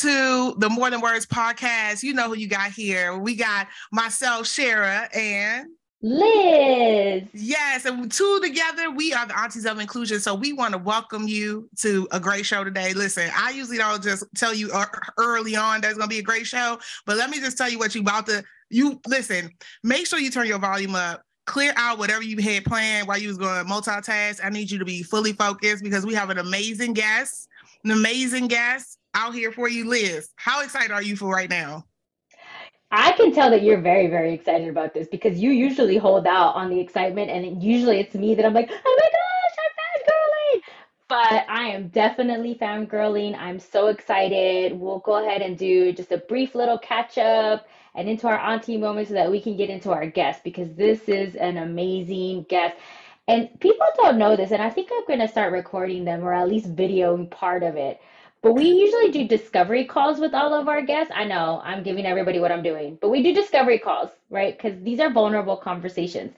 To the More Than Words podcast. You know who you got here. We got myself, Shara, and Liz. Yes, and two together, we are the Aunties of Inclusion. So we want to welcome you to a great show today. Listen, I usually don't just tell you early on there's going to be a great show, but let me just tell you what you about to. You listen. Make sure you turn your volume up. Clear out whatever you had planned while you was going to multitask. I need you to be fully focused because we have an amazing guest, an amazing guest out here for you, Liz. How excited are you for right now? I can tell that you're very, very excited about this because you usually hold out on the excitement, and usually it's me that I'm like, oh my gosh, I'm fangirling. But I am definitely fangirling. I'm so excited. We'll go ahead and do just a brief little catch up and into our auntie moment so that we can get into our guest because this is an amazing guest. And people don't know this, and I think I'm going to start recording them or at least videoing part of it but we usually do discovery calls with all of our guests. I know I'm giving everybody what I'm doing, but we do discovery calls, right? Because these are vulnerable conversations.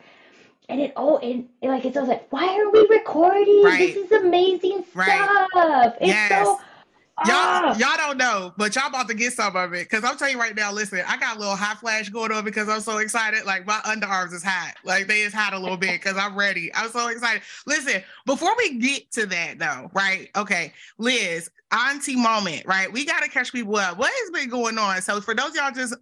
And it oh and like it's always like, why are we recording? Right. This is amazing right. stuff. It's yes. so Y'all, ah. y'all don't know, but y'all about to get some of it. Cause I'm telling you right now, listen, I got a little hot flash going on because I'm so excited. Like my underarms is hot. Like they is hot a little bit because I'm ready. I'm so excited. Listen, before we get to that though, right? Okay, Liz, auntie moment, right? We got to catch people up. What has been going on? So for those y'all just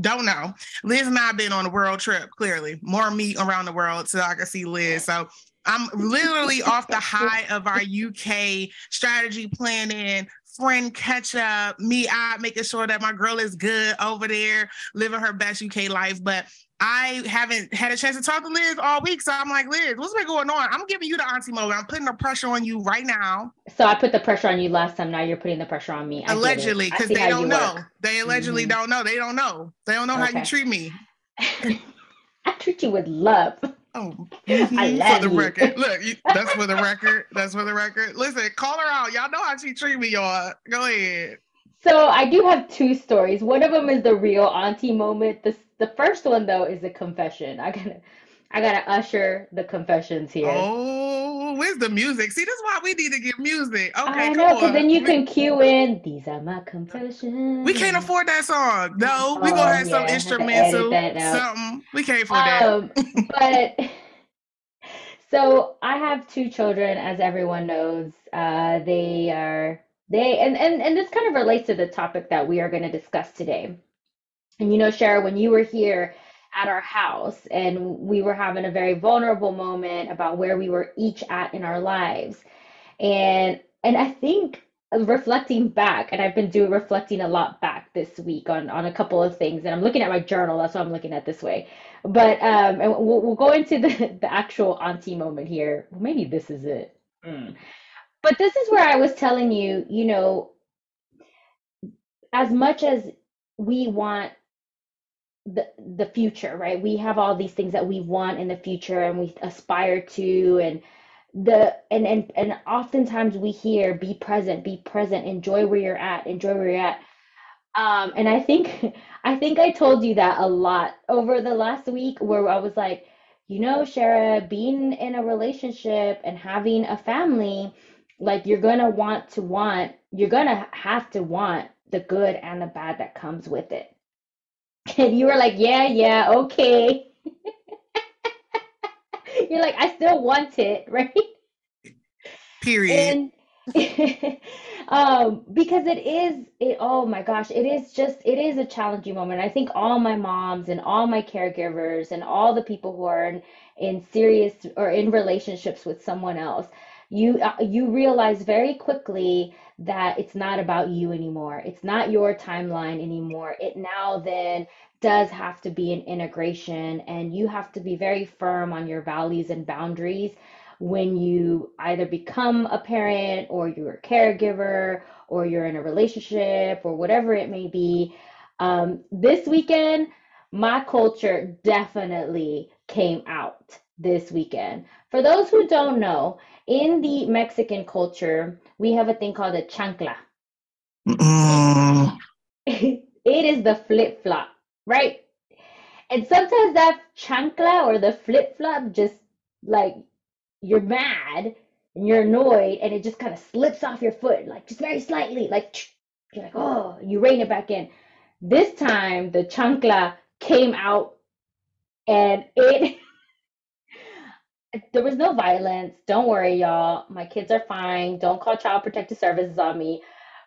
don't know, Liz and I have been on a world trip, clearly. More meat around the world so I can see Liz. So I'm literally off the high of our UK strategy planning, friend catch up, me out making sure that my girl is good over there, living her best UK life. But I haven't had a chance to talk to Liz all week. So I'm like, Liz, what's been going on? I'm giving you the auntie mode. I'm putting the pressure on you right now. So I put the pressure on you last time. Now you're putting the pressure on me. I allegedly, because they don't know. Work. They allegedly mm-hmm. don't know. They don't know. They don't know okay. how you treat me. I treat you with love. Oh, mm-hmm, for the you. record. Look, you, that's for the record. That's for the record. Listen, call her out. Y'all know how she treat me, y'all. Go ahead. So I do have two stories. One of them is the real auntie moment. The the first one though is a confession. I gotta I gotta usher the confessions here. Oh, where's the music? See, that's why we need to get music. Okay, I know, because then you can cue in. These are my confessions. We can't afford that song. No, we gonna have oh, yeah, some instrumental, something. We can't afford um, that. but so I have two children, as everyone knows. Uh, they are they and, and and this kind of relates to the topic that we are going to discuss today. And you know, Shara, when you were here at our house and we were having a very vulnerable moment about where we were each at in our lives. And and I think reflecting back, and I've been doing reflecting a lot back this week on on a couple of things. And I'm looking at my journal, that's why I'm looking at this way. But um, and we'll, we'll go into the the actual auntie moment here. Well, maybe this is it. Mm. But this is where I was telling you, you know, as much as we want the the future, right? We have all these things that we want in the future and we aspire to and the and and and oftentimes we hear be present, be present, enjoy where you're at, enjoy where you're at. Um, and I think I think I told you that a lot over the last week where I was like, you know, Shara, being in a relationship and having a family, like you're gonna want to want, you're gonna have to want the good and the bad that comes with it. And you were like, yeah, yeah, okay. You're like, I still want it, right? Period. And um, because it is it oh my gosh, it is just it is a challenging moment. I think all my moms and all my caregivers and all the people who are in, in serious or in relationships with someone else, you uh, you realize very quickly that it's not about you anymore. It's not your timeline anymore. It now then does have to be an integration, and you have to be very firm on your values and boundaries when you either become a parent or you're a caregiver or you're in a relationship or whatever it may be. Um, this weekend, my culture definitely came out this weekend. For those who don't know, in the Mexican culture, we have a thing called a chancla. it is the flip flop, right? And sometimes that chancla or the flip flop just like you're mad and you're annoyed and it just kind of slips off your foot, like just very slightly, like You're like, oh, you rein it back in. This time the chancla came out and it there was no violence. Don't worry, y'all. My kids are fine. Don't call child protective services on me.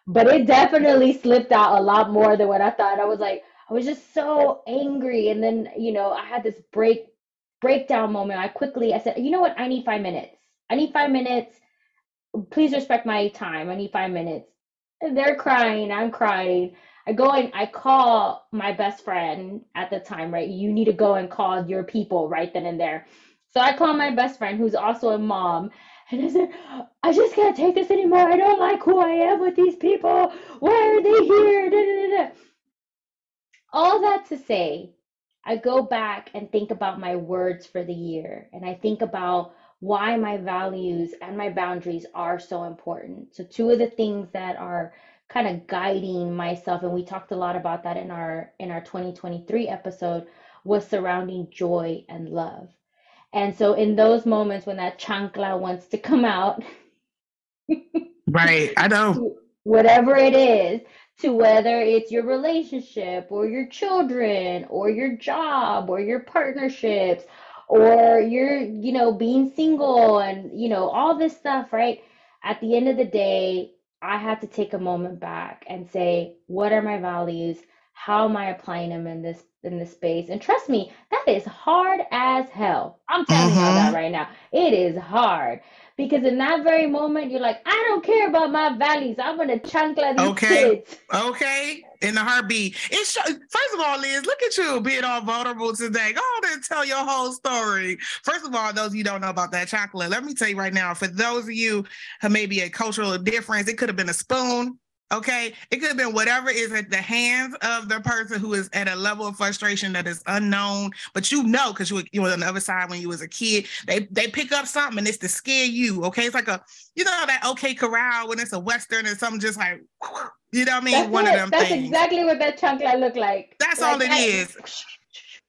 But it definitely slipped out a lot more than what I thought. I was like, I was just so angry. And then, you know, I had this break breakdown moment. I quickly I said, you know what? I need five minutes. I need five minutes. Please respect my time. I need five minutes. And they're crying. I'm crying. I go and I call my best friend at the time, right? You need to go and call your people right then and there. So I call my best friend, who's also a mom, and I said, I just can't take this anymore. I don't like who I am with these people. Why are they here? Da, da, da, All that to say, I go back and think about my words for the year, and I think about why my values and my boundaries are so important. So, two of the things that are kind of guiding myself and we talked a lot about that in our in our 2023 episode was surrounding joy and love and so in those moments when that chancla wants to come out right i know whatever it is to whether it's your relationship or your children or your job or your partnerships or you're you know being single and you know all this stuff right at the end of the day I had to take a moment back and say, what are my values? How am I applying them in this in this space? And trust me, that is hard as hell. I'm telling mm-hmm. you that right now. It is hard because in that very moment, you're like, I don't care about my values. I'm gonna chancla these okay. kids. Okay. In the heartbeat. It's first of all, Liz, look at you being all vulnerable today. Go on and tell your whole story. First of all, those of you don't know about that chancla, let me tell you right now. For those of you who may be a cultural difference, it could have been a spoon. Okay. It could have been whatever is at the hands of the person who is at a level of frustration that is unknown, but you know, because you, were, you were on the other side when you was a kid, they they pick up something and it's to scare you. Okay. It's like a, you know, that OK Corral when it's a Western and something just like, you know what I mean? That's One it. of them That's things. exactly what that chancla look like. That's like, all it is.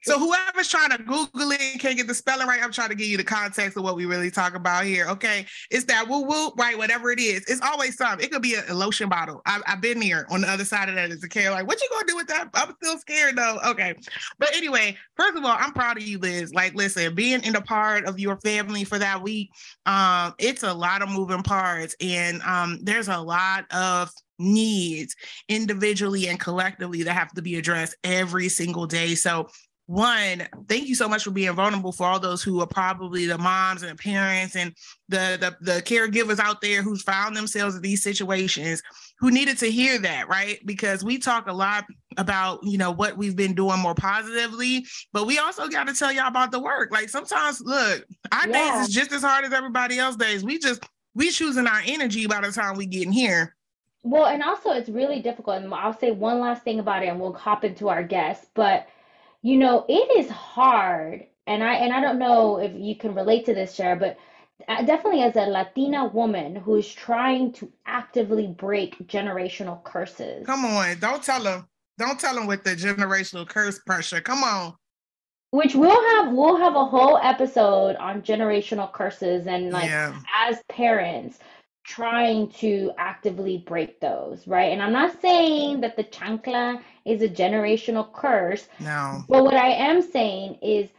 So whoever's trying to Google it can't get the spelling right, I'm trying to give you the context of what we really talk about here. Okay, it's that woo woo, right? Whatever it is, it's always something. It could be a, a lotion bottle. I, have been there on the other side of that as a kid. Like, what you gonna do with that? I'm still scared though. Okay, but anyway, first of all, I'm proud of you, Liz. Like, listen, being in the part of your family for that week, um, it's a lot of moving parts, and um, there's a lot of needs individually and collectively that have to be addressed every single day. So one, thank you so much for being vulnerable for all those who are probably the moms and the parents and the, the, the caregivers out there who found themselves in these situations who needed to hear that, right? Because we talk a lot about, you know, what we've been doing more positively, but we also got to tell y'all about the work. Like sometimes, look, our yeah. days is just as hard as everybody else days. We just we choosing our energy by the time we get in here. Well, and also it's really difficult. And I'll say one last thing about it and we'll hop into our guests, but you know, it is hard. And I and I don't know if you can relate to this, Cher, but uh, definitely as a Latina woman who is trying to actively break generational curses. Come on, don't tell them. Don't tell them with the generational curse pressure. Come on. Which we'll have we'll have a whole episode on generational curses and like yeah. as parents trying to actively break those, right? And I'm not saying that the chancla is a generational curse. No. But what I am saying is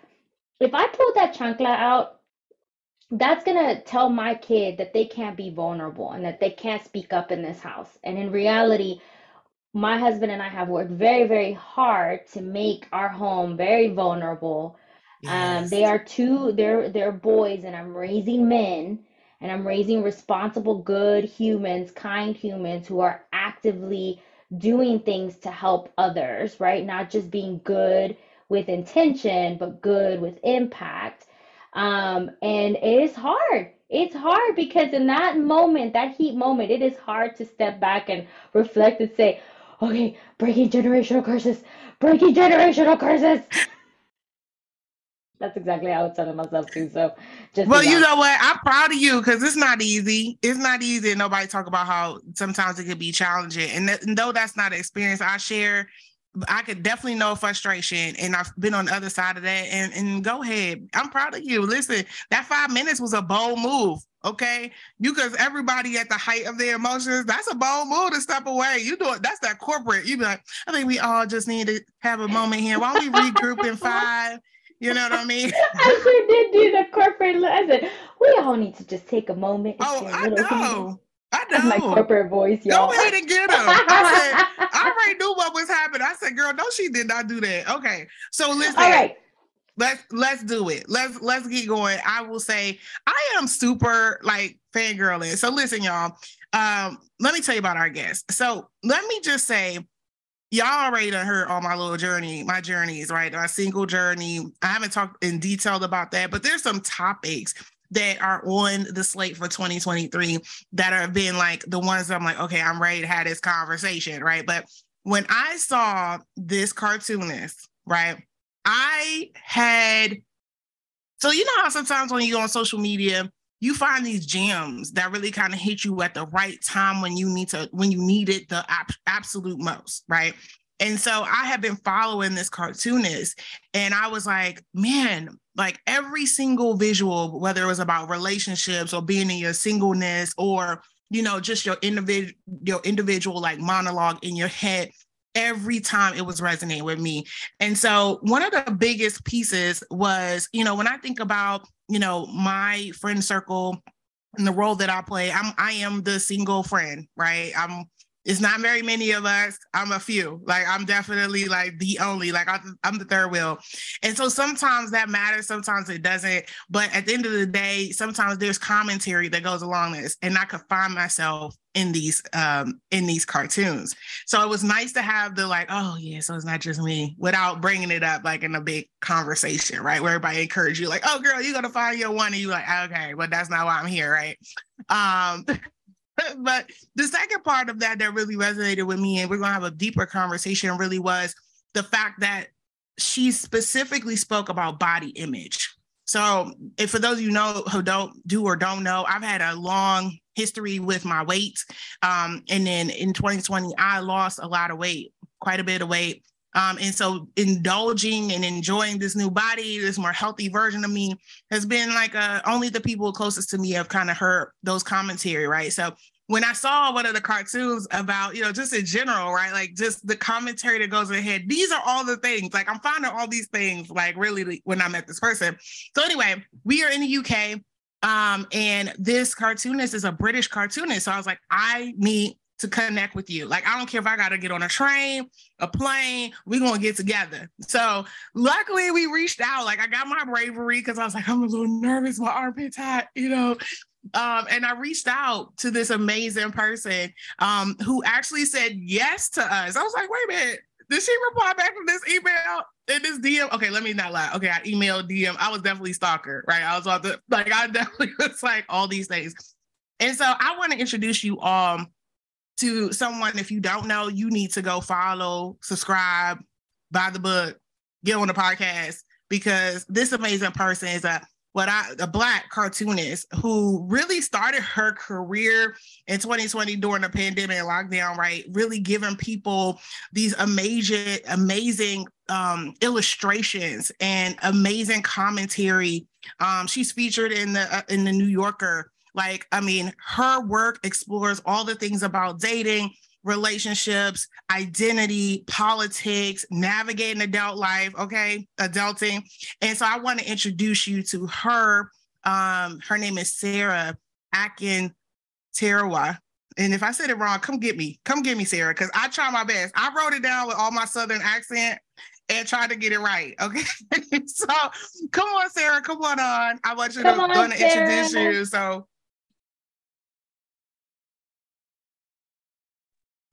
if I pull that chancla out, that's going to tell my kid that they can't be vulnerable and that they can't speak up in this house. And in reality, my husband and I have worked very, very hard to make our home very vulnerable. Yes. Um, they are two, they're they're boys, and I'm raising men and I'm raising responsible, good humans, kind humans who are actively doing things to help others, right? Not just being good with intention, but good with impact. Um, and it is hard. It's hard because in that moment, that heat moment, it is hard to step back and reflect and say, okay, breaking generational curses, breaking generational curses that's exactly how I was telling myself too. So just well, you know what? I'm proud of you because it's not easy. It's not easy. And nobody talk about how sometimes it can be challenging. And, th- and though that's not an experience I share, I could definitely know frustration, and I've been on the other side of that. And and go ahead, I'm proud of you. Listen, that five minutes was a bold move. Okay, you because everybody at the height of their emotions, that's a bold move to step away. You do it, that's that corporate. You be like, I think we all just need to have a moment here. Why don't we regroup in five? You know what I mean? I sure did do the corporate. I said, we all need to just take a moment. Oh, I know. I know. my corporate voice, y'all. Go ahead and get him. I said, I already knew what was happening. I said, girl, no, she did not do that. Okay. So listen. All right. Let's let's do it. Let's let's get going. I will say I am super like fangirling. So listen, y'all. Um, let me tell you about our guest. So let me just say y'all already done heard all my little journey, my journeys, right? My single journey. I haven't talked in detail about that, but there's some topics that are on the slate for 2023 that have been like the ones I'm like, okay, I'm ready to have this conversation, right? But when I saw this cartoonist, right, I had so you know how sometimes when you go on social media, you find these gems that really kind of hit you at the right time when you need to when you need it the ab- absolute most, right? And so I have been following this cartoonist and I was like, man, like every single visual, whether it was about relationships or being in your singleness or, you know, just your individual, your individual like monologue in your head, every time it was resonating with me. And so one of the biggest pieces was, you know, when I think about, you know, my friend circle and the role that I play, I'm I am the single friend, right? I'm it's not very many of us. I'm a few. Like I'm definitely like the only. Like I'm the third wheel, and so sometimes that matters. Sometimes it doesn't. But at the end of the day, sometimes there's commentary that goes along this, and I could find myself in these um in these cartoons. So it was nice to have the like, oh yeah, so it's not just me, without bringing it up like in a big conversation, right? Where everybody encourage you, like, oh girl, you gotta find your one, and you like, okay, but that's not why I'm here, right? Um. but the second part of that that really resonated with me, and we're gonna have a deeper conversation, really was the fact that she specifically spoke about body image. So, if for those of you know who don't do or don't know, I've had a long history with my weight, um, and then in 2020, I lost a lot of weight, quite a bit of weight. Um, and so indulging and enjoying this new body, this more healthy version of me has been like uh, only the people closest to me have kind of heard those commentary, right? So when I saw one of the cartoons about, you know, just in general, right? Like just the commentary that goes ahead, these are all the things. Like I'm finding all these things like really when I met this person. So anyway, we are in the UK. Um, and this cartoonist is a British cartoonist. So I was like, I need to connect with you. Like, I don't care if I got to get on a train, a plane, we're going to get together. So, luckily, we reached out. Like, I got my bravery because I was like, I'm a little nervous, my armpit's hot, you know. Um, and I reached out to this amazing person um, who actually said yes to us. I was like, wait a minute, did she reply back from this email in this DM? Okay, let me not lie. Okay, I emailed DM. I was definitely stalker, right? I was on the like, I definitely was like all these things. And so I want to introduce you all to someone, if you don't know, you need to go follow, subscribe, buy the book, get on the podcast because this amazing person is a what I a black cartoonist who really started her career in 2020 during the pandemic and lockdown, right? Really giving people these amazing, amazing um, illustrations and amazing commentary. Um, she's featured in the uh, in the New Yorker like, I mean, her work explores all the things about dating, relationships, identity, politics, navigating adult life, okay, adulting. And so I want to introduce you to her. Um, her name is Sarah Akin Tarawa. And if I said it wrong, come get me. Come get me, Sarah, because I try my best. I wrote it down with all my Southern accent and tried to get it right. Okay. so come on, Sarah. Come on on. I want you to, on, to introduce you. So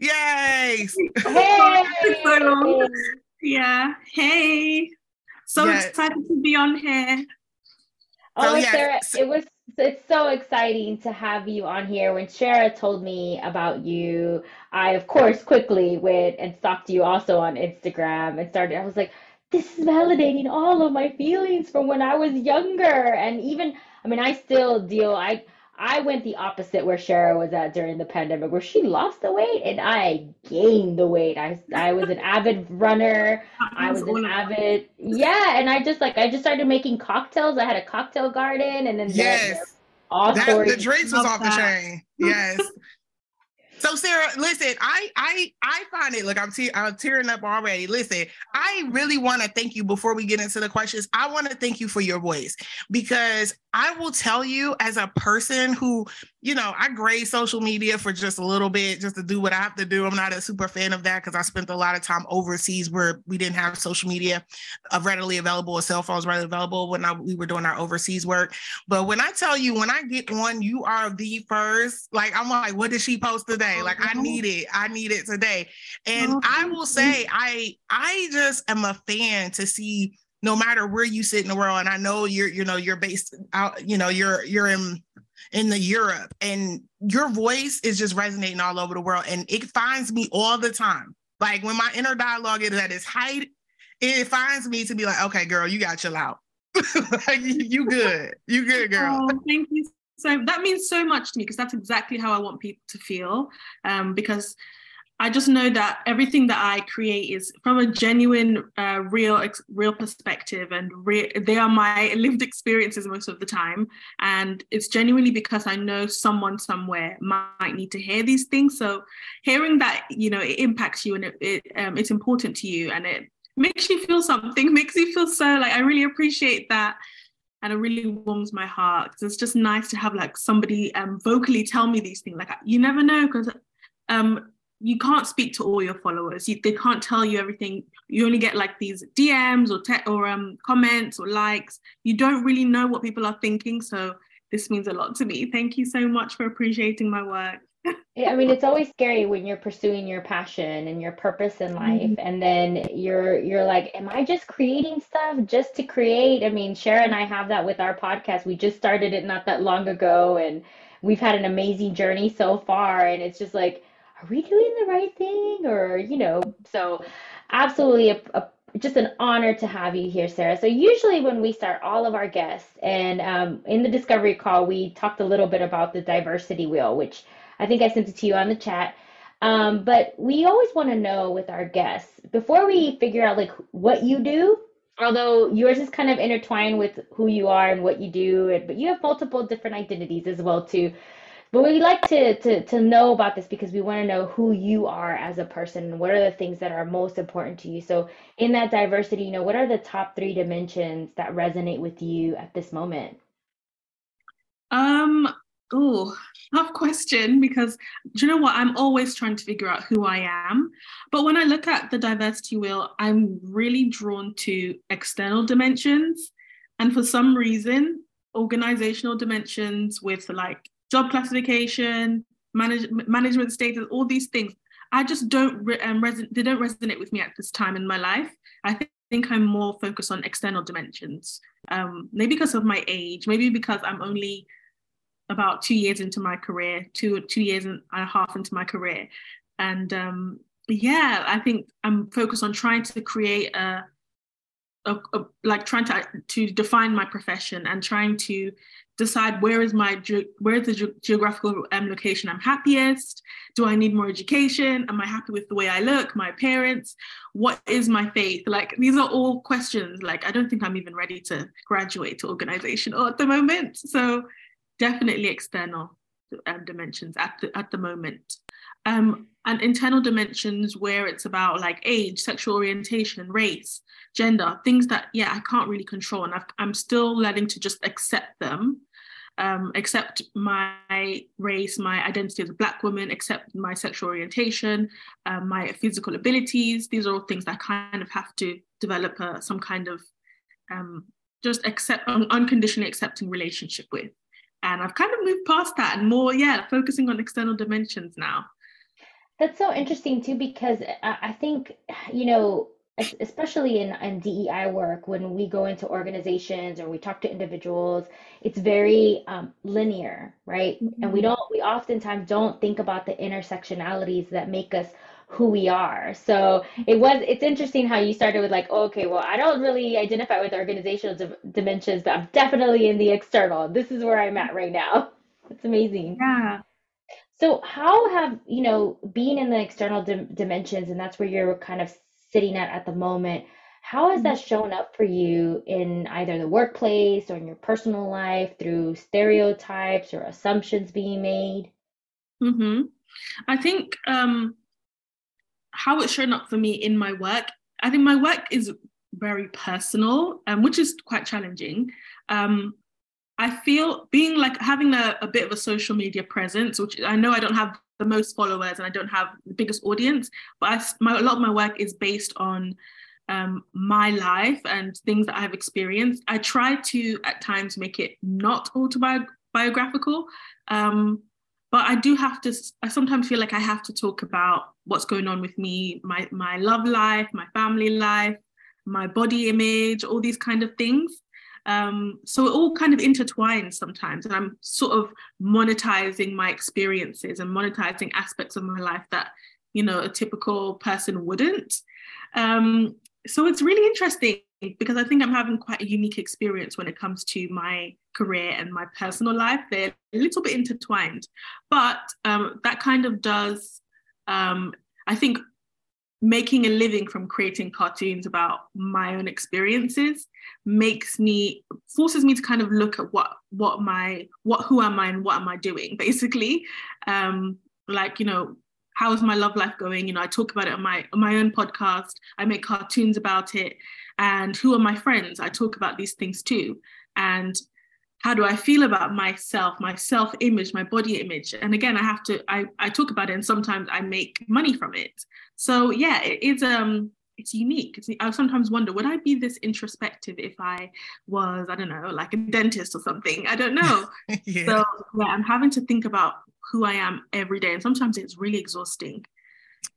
Yay! Hey! yeah. Hey. So yes. excited to be on here. Oh, oh yes. Sarah, it was it's so exciting to have you on here. When Shara told me about you, I of course quickly went and stalked you also on Instagram and started. I was like, this is validating all of my feelings from when I was younger, and even I mean, I still deal. I I went the opposite where Shara was at during the pandemic, where she lost the weight and I gained the weight. I I was an avid runner. I was an avid yeah, and I just like I just started making cocktails. I had a cocktail garden, and then yes. All that. The drinks was off that. the chain. Yes. So Sarah, listen, I I I find it. Look, I'm te- I'm tearing up already. Listen, I really want to thank you before we get into the questions. I want to thank you for your voice because I will tell you, as a person who, you know, I grade social media for just a little bit, just to do what I have to do. I'm not a super fan of that because I spent a lot of time overseas where we didn't have social media uh, readily available, or cell phones readily available when I, we were doing our overseas work. But when I tell you, when I get one, you are the first. Like I'm like, what did she post today? Like I need it. I need it today. And I will say, I I just am a fan to see no matter where you sit in the world and i know you're you know you're based out you know you're you're in in the europe and your voice is just resonating all over the world and it finds me all the time. Like when my inner dialogue is at its height it finds me to be like okay girl you got chill out. Like you good. You good girl. oh, thank you so that means so much to me because that's exactly how i want people to feel um, because I just know that everything that I create is from a genuine, uh, real, real perspective, and re- they are my lived experiences most of the time. And it's genuinely because I know someone somewhere might need to hear these things. So hearing that, you know, it impacts you and it, it um, it's important to you, and it makes you feel something, makes you feel so like I really appreciate that and it really warms my heart because it's just nice to have like somebody um, vocally tell me these things like you never know because um, you can't speak to all your followers. You, they can't tell you everything. You only get like these DMs or te- or um, comments or likes. You don't really know what people are thinking. So this means a lot to me. Thank you so much for appreciating my work. I mean, it's always scary when you're pursuing your passion and your purpose in life, mm-hmm. and then you're you're like, "Am I just creating stuff just to create?" I mean, Shara and I have that with our podcast. We just started it not that long ago, and we've had an amazing journey so far. And it's just like are we doing the right thing? Or, you know, so absolutely a, a just an honor to have you here, Sarah. So usually when we start all of our guests, and um, in the discovery call, we talked a little bit about the diversity wheel, which I think I sent it to you on the chat. Um, but we always want to know with our guests before we figure out like what you do. Although yours is kind of intertwined with who you are and what you do, but you have multiple different identities as well too. But we like to, to, to know about this because we want to know who you are as a person and what are the things that are most important to you. So, in that diversity, you know, what are the top three dimensions that resonate with you at this moment? Um, oh, tough question because do you know what? I'm always trying to figure out who I am. But when I look at the diversity wheel, I'm really drawn to external dimensions. And for some reason, organizational dimensions with like job classification, manage, management status, all these things. I just don't re- um, reson- they don't resonate with me at this time in my life. I think, think I'm more focused on external dimensions. Um, maybe because of my age, maybe because I'm only about two years into my career, two two years and a half into my career, and um, yeah, I think I'm focused on trying to create a, a, a, like trying to to define my profession and trying to decide where is my where is the ge- geographical um, location I'm happiest. Do I need more education? Am I happy with the way I look? My appearance? What is my faith? Like these are all questions. Like I don't think I'm even ready to graduate to organizational at the moment. So definitely external um, dimensions at the at the moment. Um, and internal dimensions where it's about like age, sexual orientation, race, gender, things that yeah I can't really control, and i am still learning to just accept them um, accept my race, my identity as a Black woman, accept my sexual orientation, um, my physical abilities. These are all things that kind of have to develop a, some kind of um, just accept, unconditionally accepting relationship with. And I've kind of moved past that and more, yeah, focusing on external dimensions now. That's so interesting too, because I think, you know, especially in, in DEI work, when we go into organizations or we talk to individuals, it's very um, linear, right? Mm-hmm. And we mm-hmm. don't, we oftentimes don't think about the intersectionalities that make us who we are. So it was, it's interesting how you started with like, oh, okay, well, I don't really identify with organizational di- dimensions, but I'm definitely in the external. This is where I'm at right now. It's amazing. Yeah. So how have, you know, being in the external di- dimensions, and that's where you're kind of sitting at at the moment How has that shown up for you in either the workplace or in your personal life through stereotypes or assumptions being made? Mm-hmm. I think um, how it's shown up for me in my work, I think my work is very personal, um, which is quite challenging. Um, I feel being like having a, a, bit of a social media presence, which I know I don't have the most followers and I don't have the biggest audience, but I, my, a lot of my work is based on um, my life and things that I've experienced. I try to at times make it not autobiographical, um, but I do have to. I sometimes feel like I have to talk about what's going on with me, my my love life, my family life, my body image, all these kind of things. Um, so it all kind of intertwines sometimes, and I'm sort of monetizing my experiences and monetizing aspects of my life that you know a typical person wouldn't. Um, so it's really interesting because I think I'm having quite a unique experience when it comes to my career and my personal life. They're a little bit intertwined, but um, that kind of does, um, I think, making a living from creating cartoons about my own experiences makes me forces me to kind of look at what what my what who am I and what am I doing basically. Um like you know how is my love life going? You know i talk about it on my on my own podcast. I make cartoons about it. And who are my friends? I talk about these things too. And how do i feel about myself my self image my body image and again i have to i, I talk about it and sometimes i make money from it so yeah it is um it's unique. It's, I sometimes wonder, would I be this introspective if I was, I don't know, like a dentist or something? I don't know. yeah. So yeah, I'm having to think about who I am every day. And sometimes it's really exhausting.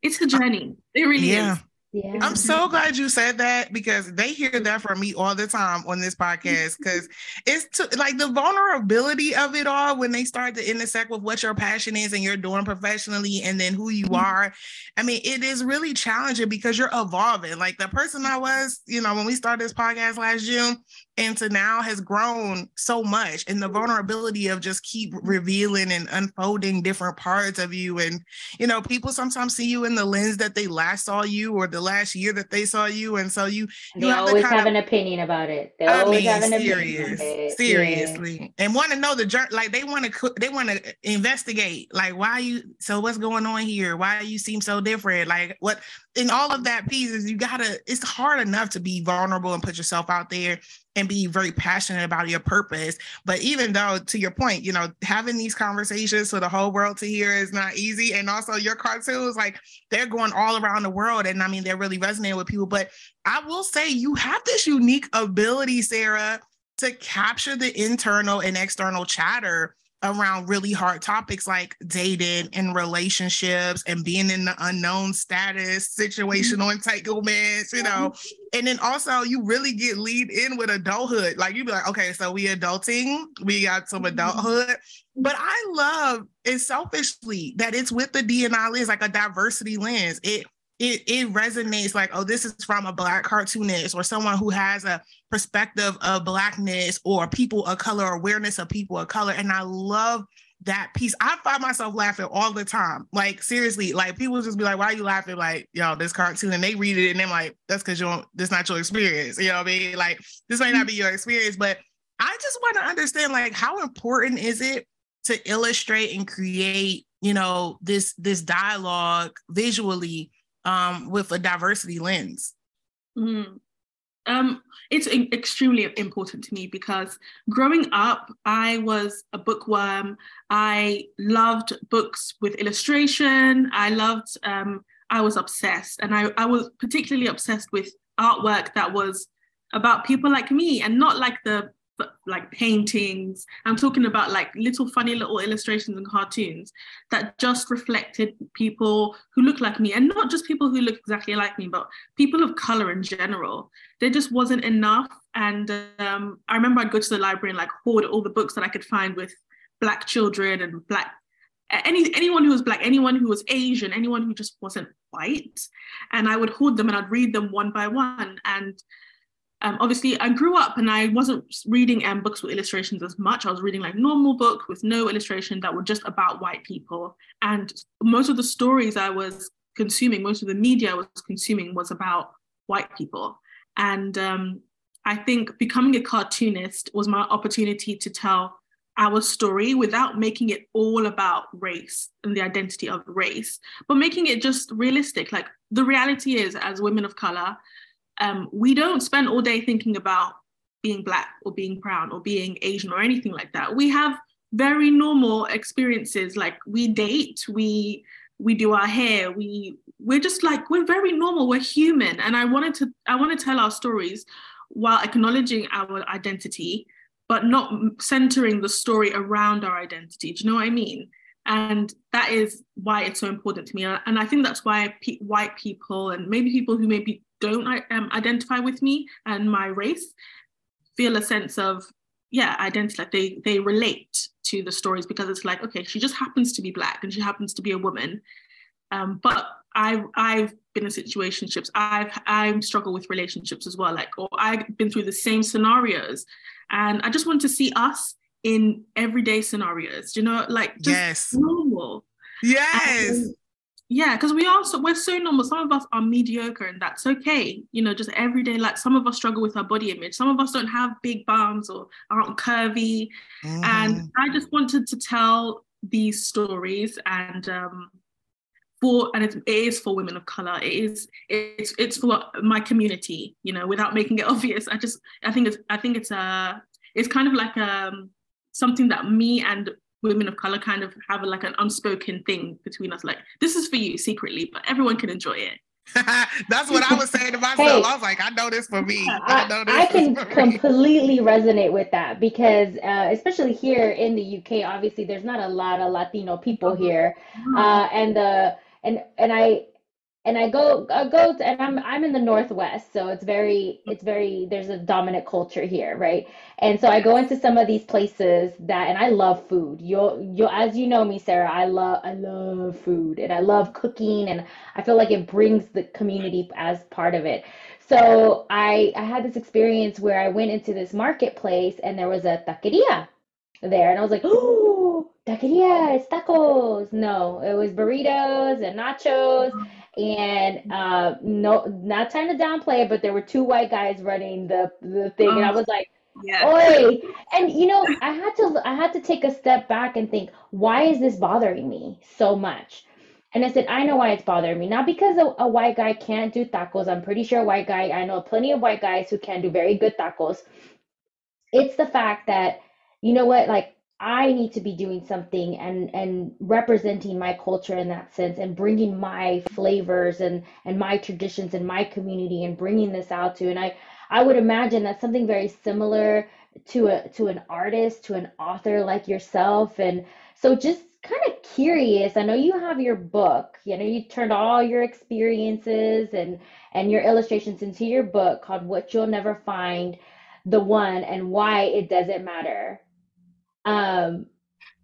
It's a journey. It really yeah. is. Yeah. I'm so glad you said that because they hear that from me all the time on this podcast because it's to, like the vulnerability of it all when they start to intersect with what your passion is and you're doing professionally and then who you mm-hmm. are. I mean, it is really challenging because you're evolving. Like the person I was, you know, when we started this podcast last June, into now has grown so much and the vulnerability of just keep revealing and unfolding different parts of you and you know people sometimes see you in the lens that they last saw you or the last year that they saw you and so you you have always have of, an opinion about it. They I always mean, have an serious, opinion seriously. Yeah. and want to know the journey like they want to they want to investigate like why you so what's going on here? Why you seem so different? Like what in all of that pieces you gotta it's hard enough to be vulnerable and put yourself out there and be very passionate about your purpose. But even though, to your point, you know, having these conversations for the whole world to hear is not easy. And also, your cartoons, like they're going all around the world. And I mean, they're really resonating with people. But I will say, you have this unique ability, Sarah, to capture the internal and external chatter around really hard topics like dating and relationships and being in the unknown status, situational mm-hmm. entanglements, you know. And then also you really get lead in with adulthood. Like you'd be like, okay, so we adulting, we got some mm-hmm. adulthood. But I love it selfishly that it's with the DNI lens, like a diversity lens. It it it resonates like oh this is from a black cartoonist or someone who has a perspective of blackness or people of color awareness of people of color. And i love that piece. I find myself laughing all the time. Like seriously like people just be like why are you laughing? Like yo this cartoon and they read it and they're like that's because you don't this not your experience. You know what i mean? Like this may not be your experience but i just want to understand like how important is it to illustrate and create you know this this dialogue visually um, with a diversity lens? Mm. Um, it's extremely important to me because growing up, I was a bookworm. I loved books with illustration. I loved, um, I was obsessed. And I, I was particularly obsessed with artwork that was about people like me and not like the like paintings. I'm talking about like little funny little illustrations and cartoons that just reflected people who look like me and not just people who look exactly like me, but people of color in general. There just wasn't enough. And um, I remember I'd go to the library and like hoard all the books that I could find with black children and black any anyone who was black, anyone who was Asian, anyone who just wasn't white, and I would hoard them and I'd read them one by one. And um, obviously I grew up and I wasn't reading um, books with illustrations as much. I was reading like normal book with no illustration that were just about white people. And most of the stories I was consuming, most of the media I was consuming was about white people. And um, I think becoming a cartoonist was my opportunity to tell our story without making it all about race and the identity of race, but making it just realistic. Like the reality is, as women of color, um, we don't spend all day thinking about being black or being brown or being Asian or anything like that. We have very normal experiences. Like we date, we we do our hair, we we're just like we're very normal. We're human, and I wanted to I want to tell our stories while acknowledging our identity but not centering the story around our identity. Do you know what I mean? And that is why it's so important to me. And I think that's why pe- white people and maybe people who maybe don't um, identify with me and my race feel a sense of yeah identity like they they relate to the stories because it's like okay she just happens to be black and she happens to be a woman um, but I've I've been in situationships. I've I've struggled with relationships as well. Like, or I've been through the same scenarios, and I just want to see us in everyday scenarios. You know, like just yes. normal. Yes. And, yeah, because we are so we're so normal. Some of us are mediocre, and that's okay. You know, just everyday. Like some of us struggle with our body image. Some of us don't have big bums or aren't curvy. Mm. And I just wanted to tell these stories and um, for and it is for women of color it is it's it's for my community you know without making it obvious i just i think it's i think it's a it's kind of like um something that me and women of color kind of have like an unspoken thing between us like this is for you secretly but everyone can enjoy it That's what I was saying to myself. Hey, I was like, I know this for me. I, I, I can completely resonate with that because, uh, especially here in the UK, obviously there's not a lot of Latino people uh-huh. here, uh-huh. uh, and the and and I and I go I go to, and I'm I'm in the northwest, so it's very it's very there's a dominant culture here, right? And so I go into some of these places that and I love food. You'll you as you know me, Sarah, I love I love food and I love cooking and I feel like it brings the community as part of it. So I I had this experience where I went into this marketplace and there was a taqueria there and I was like, oh taqueria, it's tacos. No, it was burritos and nachos. And uh, no, not trying to downplay it, but there were two white guys running the the thing, oh, and I oh, was like, yeah. Oi. And you know, I had to I had to take a step back and think, why is this bothering me so much? And I said, I know why it's bothering me. Not because a, a, white guy can't do tacos. I'm pretty sure a white guy, I know plenty of white guys who can do very good tacos. It's the fact that, you know what, like I need to be doing something and and representing my culture in that sense and bringing my flavors and and my traditions and my community and bringing this out to and I I would imagine that's something very similar to a to an artist to an author like yourself. And so just kind of curious I know you have your book you know you turned all your experiences and and your illustrations into your book called What You'll Never Find the One and Why It Doesn't Matter um,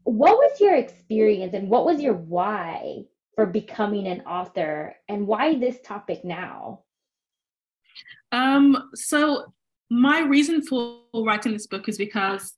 what was your experience and what was your why for becoming an author and why this topic now? Um, so my reason for writing this book is because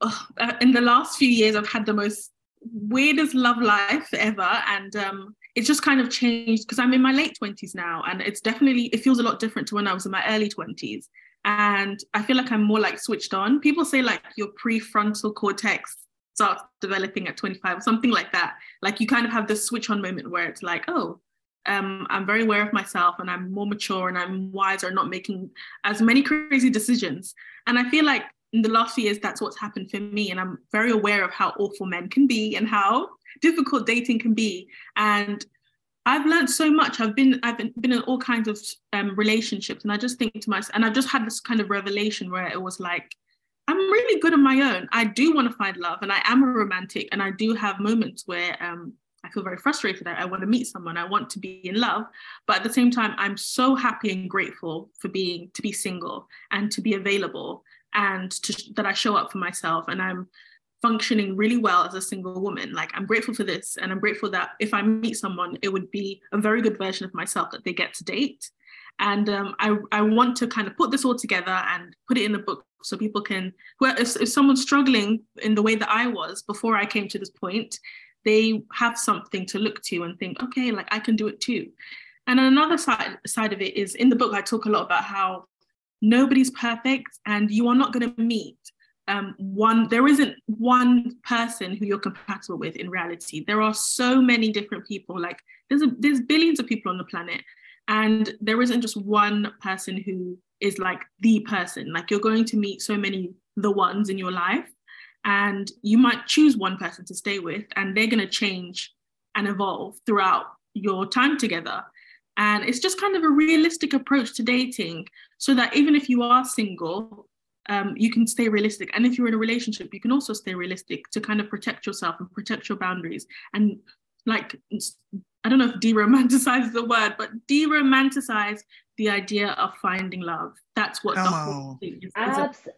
oh, in the last few years I've had the most weirdest love life ever. And um, it's just kind of changed because I'm in my late 20s now. And it's definitely it feels a lot different to when I was in my early 20s and I feel like I'm more like switched on. People say like your prefrontal cortex starts developing at 25 or something like that. Like you kind of have this switch on moment where it's like, oh, um, I'm very aware of myself and I'm more mature and I'm wiser, not making as many crazy decisions. And I feel like in the last few years, that's what's happened for me. And I'm very aware of how awful men can be and how difficult dating can be. And I've learned so much. I've been I've been, in all kinds of um, relationships, and I just think to myself, and I've just had this kind of revelation where it was like, I'm really good on my own. I do want to find love, and I am a romantic, and I do have moments where um, I feel very frustrated. I, I want to meet someone. I want to be in love, but at the same time, I'm so happy and grateful for being to be single and to be available, and to, that I show up for myself, and I'm functioning really well as a single woman. Like I'm grateful for this. And I'm grateful that if I meet someone, it would be a very good version of myself that they get to date. And um, I, I want to kind of put this all together and put it in a book so people can, if, if someone's struggling in the way that I was before I came to this point, they have something to look to and think, okay, like I can do it too. And another side side of it is in the book, I talk a lot about how nobody's perfect and you are not going to meet um, one there isn't one person who you're compatible with in reality. There are so many different people. Like there's a, there's billions of people on the planet and there isn't just one person who is like the person. Like you're going to meet so many the ones in your life and you might choose one person to stay with and they're going to change and evolve throughout your time together. And it's just kind of a realistic approach to dating so that even if you are single um, you can stay realistic. And if you're in a relationship, you can also stay realistic to kind of protect yourself and protect your boundaries. And like, I don't know if de-romanticize is the word, but de-romanticize the idea of finding love. That's what Come the on. whole thing is. Abs-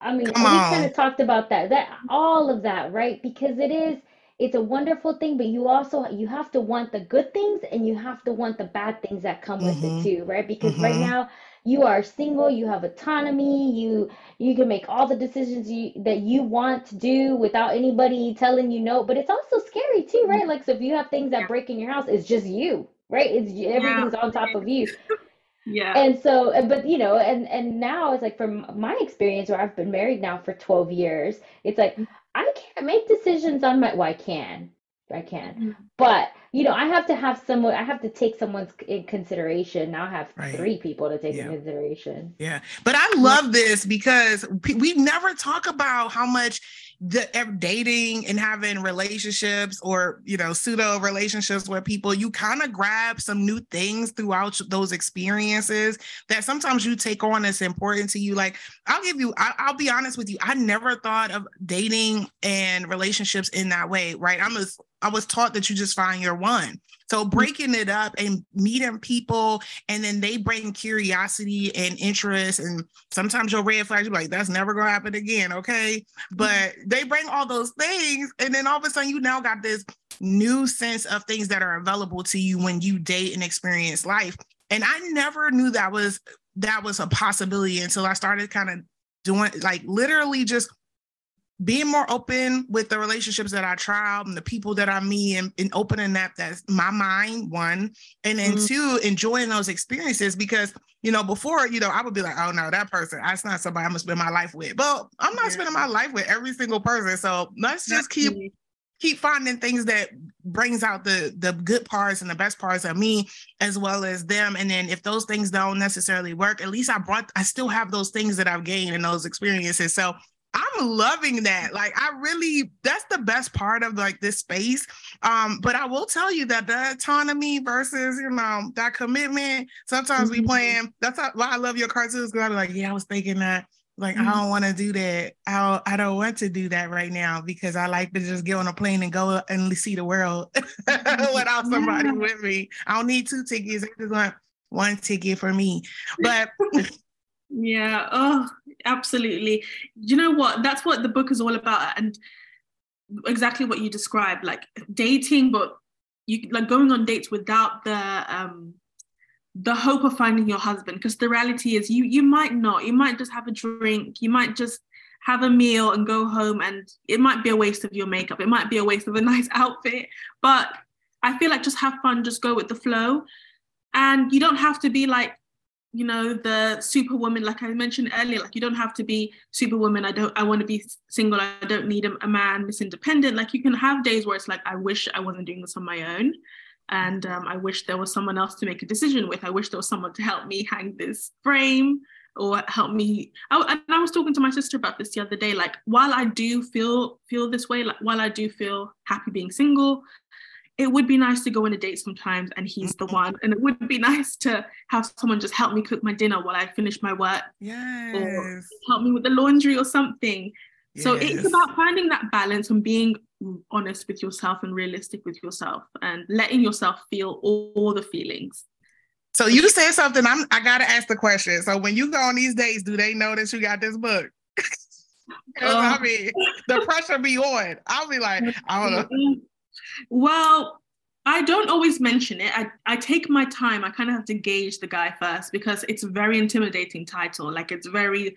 I mean, Come we on. kind of talked about that, that all of that, right? Because it is, it's a wonderful thing, but you also you have to want the good things and you have to want the bad things that come with Mhm. it too, right? Because right Mhm. now you are single, you have autonomy, you you can make all the decisions you that you want to do without anybody telling you no. But it's also scary too, right? Like so if you have things that Yeah. break in your house, it's just you, right? It's everything's on top of you. Yeah. And so, but you know, and and now it's like from my experience where I've been married now for 12 years, it's like mm-hmm. I can't make decisions on my, well, I can, I can, Mhm. but you know, I have to have someone, I have to take someone's in consideration. Now I have Right. three people to take Yeah. in consideration. Yeah, but I love this because we never talk about how much the eh, dating and having relationships or you know pseudo relationships where people you kind of grab some new things throughout those experiences that sometimes you take on that's important to you. Like I'll give you, I, I'll be honest with you, I never thought of dating and relationships in that way. Right? I'm a, I was taught that you just find your one. So breaking it up and meeting people and then they bring curiosity and interest and sometimes your red flags you're like that's never gonna happen again okay? But mm-hmm. they bring all those things and then all of a sudden you now got this new sense of things that are available to you when you date and experience life. And i never knew that was that was a possibility until i started kind of doing like literally just being more open with the relationships that I try out and the people that I meet and, and opening up that's my mind, one. And then Mhm. two, enjoying those experiences because, you know, before, you know, I would be like, oh no, that person, that's not somebody I'm gonna spend my life with. But I'm not Yeah. spending my life with every single person. So let's just keep keep finding things that brings out the the good parts and the best parts of me as well as them and then if those things don't necessarily work at least i brought i still have those things that i've gained in those experiences so i'm loving that like i really that's the best part of like this space um but i will tell you that the autonomy versus you know that commitment sometimes we Mhm. playing that's why i love your cartoons because i'm like yeah i was thinking that like I Mhm. don't want to do that. I don't, I don't want to do that right now because I like to just get on a plane and go and see the world without somebody Yeah. with me. I don't need two tickets. I just want one ticket for me. But Yeah. Oh, absolutely. You know what? That's what the book is all about. And exactly what you described, like dating, but you like going on dates without the um the hope of finding your husband. Because the reality is you you might not, you might just have a drink, you might just have a meal and go home and it might be a waste of your makeup. It might be a waste of a nice outfit. But I feel like just have fun, just go with the flow. And you don't have to be like you know the superwoman like i mentioned earlier like you don't have to be superwoman. I don't i want to be single. I don't need a, a man miss independent. Like you can have days where it's like i wish i wasn't doing this on my own. And um, i wish there was someone else to make a decision with. I wish there was someone to help me hang this frame or help me I, and i was talking to my sister about this the other day. Like while i do feel feel this way like while i do feel happy being single it would be nice to go on a date sometimes and he's the one and it would be nice to have someone just help me cook my dinner while i finish my work yes, or help me with the laundry or something so it's about finding that balance and being honest with yourself and realistic with yourself and letting yourself feel all, all the feelings So you said something. I'm. I gotta ask the question. So when you go on these dates, do they know that you got this book? 'Cause, I Oh. mean, the pressure be on. I'll be like, I don't know. Well, I don't always mention it. I, I take my time. I kind of have to gauge the guy first because it's a very intimidating title. Like it's very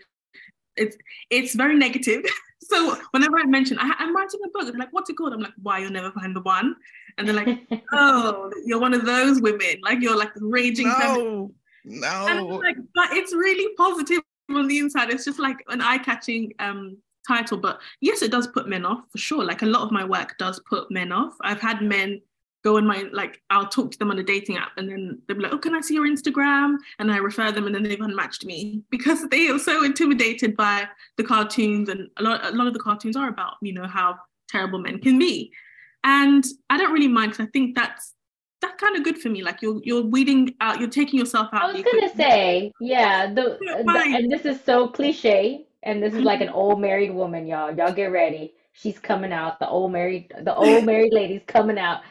it's it's very negative. So whenever I mention I, am writing a book, they're like, "What's it called?" I'm like, "Why you'll never find the one," and they're like, "Oh, you're one of those women. Like you're like raging." No, feminist. no. And I'm like, but it's really positive on the inside. It's just like an eye-catching um, title, but yes, it does put men off for sure. Like a lot of my work does put men off. I've had men go on my like I'll talk to them on a dating app and then they'll be like, oh, can I see your Instagram? And I refer them and then they've unmatched me because they are so intimidated by the cartoons and a lot a lot of the cartoons are about, you know, how terrible men can be. And I don't really mind because I think that's that's kind of good for me. Like you're you're weeding out, you're taking yourself out. I was gonna say, yeah, the, the and this is so cliche, and this is like an old married woman, y'all. Y'all get ready. She's coming out. The old married, the old married lady's coming out.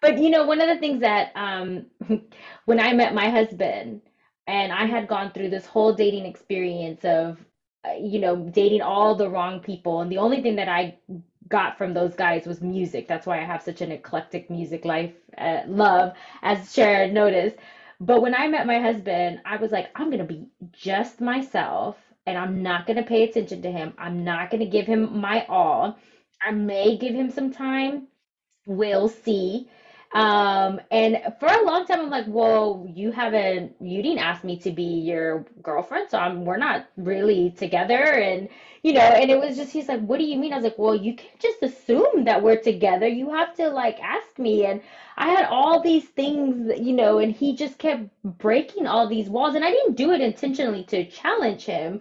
But you know, one of the things that um, when I met my husband, and I had gone through this whole dating experience of, uh, you know, dating all the wrong people, and the only thing that I got from those guys was music. That's why I have such an eclectic music life, uh, love, as Sharon noticed. But when I met my husband, I was like, I'm gonna be just myself, and I'm not gonna pay attention to him. I'm not gonna give him my all. I may give him some time. We'll see. Um, and for a long time, I'm like, well, you haven't, you didn't ask me to be your girlfriend, so I'm, we're not really together. And, you know, and it was just, he's like, what do you mean? I was like, well, you can't just assume that we're together. You have to like ask me. And I had all these things, you know, and he just kept breaking all these walls. And I didn't do it intentionally to challenge him.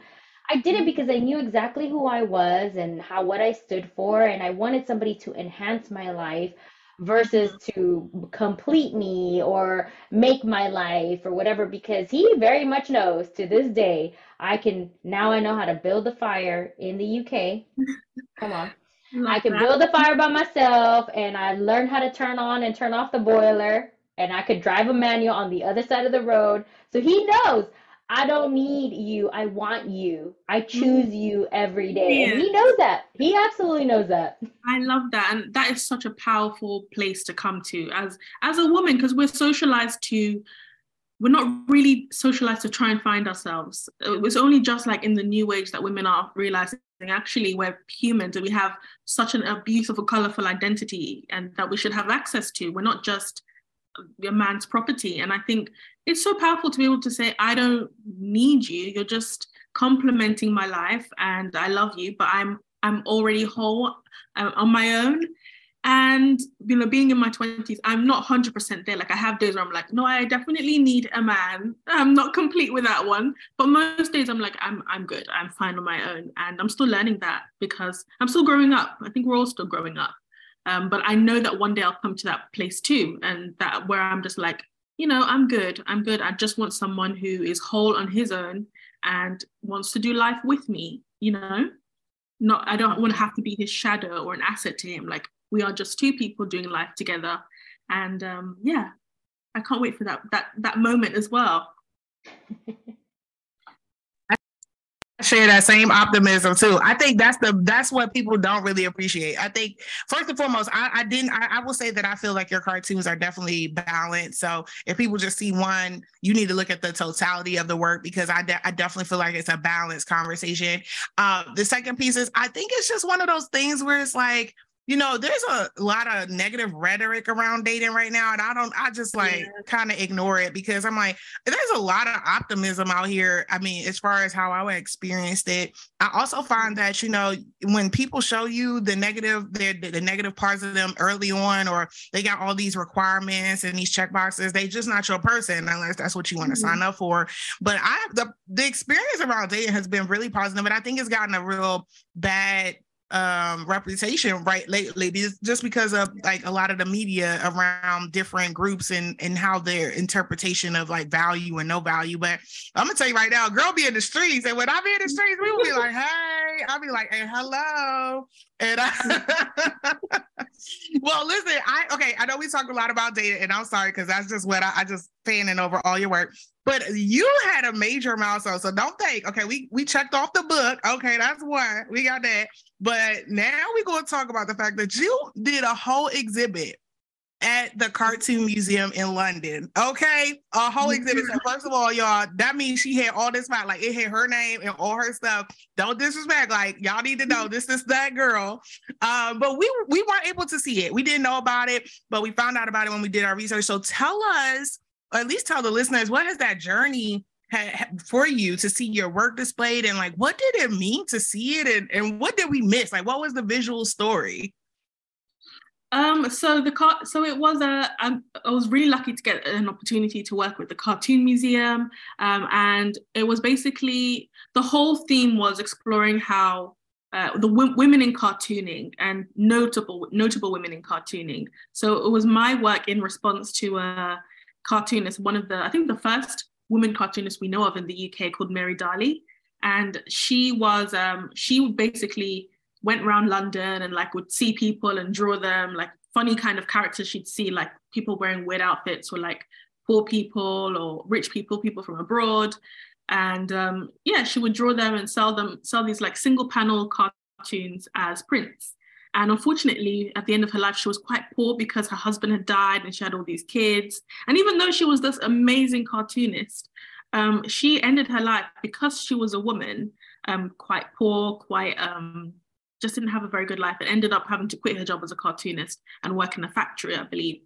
I did it because I knew exactly who I was and how what I stood for, and I wanted somebody to enhance my life versus mm-hmm. to complete me or make my life or whatever because he very much knows to this day I can now I know how to build a fire in the UK. Come on. I can build a fire by myself and I learned how to turn on and turn off the boiler and I could drive a manual on the other side of the road. So he knows I don't need you. I want you. I choose mm. you every day. Yeah. And he knows that. He absolutely knows that. I love that. And that is such a powerful place to come to as as a woman, because we're socialized to we're not really socialized to try and find ourselves. It was only just like in the new age that women are realizing actually we're humans and we have such an, a beautiful, colorful identity and that we should have access to. We're not just a man's property. And I think it's so powerful to be able to say, I don't need you. You're just complementing my life and I love you, but I'm I'm already whole I'm on my own. And you know, being in my 20s, I'm not 100% there. Like I have days where I'm like, no, I definitely need a man. I'm not complete with that one. But most days I'm like, I'm I'm good. I'm fine on my own. And I'm still learning that because I'm still growing up. I think we're all still growing up. Um, but I know that one day I'll come to that place too, and that where I'm just like, you know, I'm good. I'm good. I just want someone who is whole on his own and wants to do life with me, you know? Not I don't want to have to be his shadow or an asset to him. Like we are just two people doing life together. And um, yeah, I can't wait for that that that moment as well. share that same optimism too. I think that's the that's what people don't really appreciate. I think first and foremost, I, I didn't. I, I, will say that I feel like your cartoons are definitely balanced. So if people just see one, you need to look at the totality of the work because I de- I definitely feel like it's a balanced conversation. Uh, the second piece is I think it's just one of those things where it's like you know, there's a lot of negative rhetoric around dating right now. And I don't, I just like yeah. kind of ignore it because I'm like, there's a lot of optimism out here. I mean, as far as how I experienced it, I also find that, you know, when people show you the negative, the, the negative parts of them early on, or they got all these requirements and these check boxes, they just not your person unless that's what you want to mm-hmm. sign up for. But I, the, the experience around dating has been really positive, and I think it's gotten a real bad um reputation right lately just because of like a lot of the media around different groups and and how their interpretation of like value and no value but i'm gonna tell you right now girl be in the streets and when i be in the streets we will be like hey i'll be like hey hello and I well listen i okay i know we talk a lot about data and i'm sorry because that's just what I, I just fanning over all your work but you had a major milestone so don't think okay we we checked off the book okay that's one we got that but now we're going to talk about the fact that you did a whole exhibit at the Cartoon Museum in London. Okay, a whole exhibit. So first of all, y'all, that means she had all this like it had her name and all her stuff. Don't disrespect. Like y'all need to know this is that girl. Um, but we we weren't able to see it. We didn't know about it, but we found out about it when we did our research. So tell us, or at least tell the listeners, what has that journey had, for you to see your work displayed, and like what did it mean to see it, and and what did we miss? Like what was the visual story? Um, so the car, so it was a. I, I was really lucky to get an opportunity to work with the Cartoon Museum, um, and it was basically the whole theme was exploring how uh, the w- women in cartooning and notable notable women in cartooning. So it was my work in response to a cartoonist, one of the I think the first woman cartoonist we know of in the UK called Mary Darly, and she was um, she basically went around London and like would see people and draw them like funny kind of characters she'd see like people wearing weird outfits or like poor people or rich people, people from abroad. And um, yeah, she would draw them and sell them, sell these like single panel cartoons as prints. And unfortunately, at the end of her life, she was quite poor because her husband had died and she had all these kids. And even though she was this amazing cartoonist, um, she ended her life because she was a woman, um, quite poor, quite um, just didn't have a very good life and ended up having to quit her job as a cartoonist and work in a factory, I believe.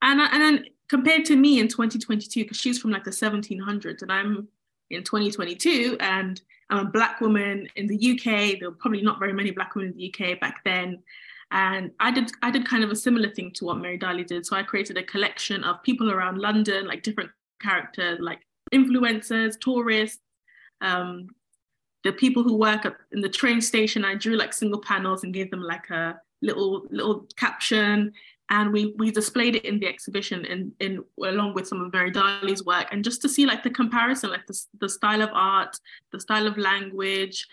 And, and then compared to me in 2022, because she's from like the 1700s and I'm in 2022 and I'm a black woman in the UK. There were probably not very many black women in the UK back then. And I did I did kind of a similar thing to what Mary Darly did. So I created a collection of people around London, like different characters, like influencers, tourists, um, the people who work at, in the train station, I drew like single panels and gave them like a little little caption, and we we displayed it in the exhibition in in along with some of Mary Darly's work, and just to see like the comparison, like the the style of art, the style of language,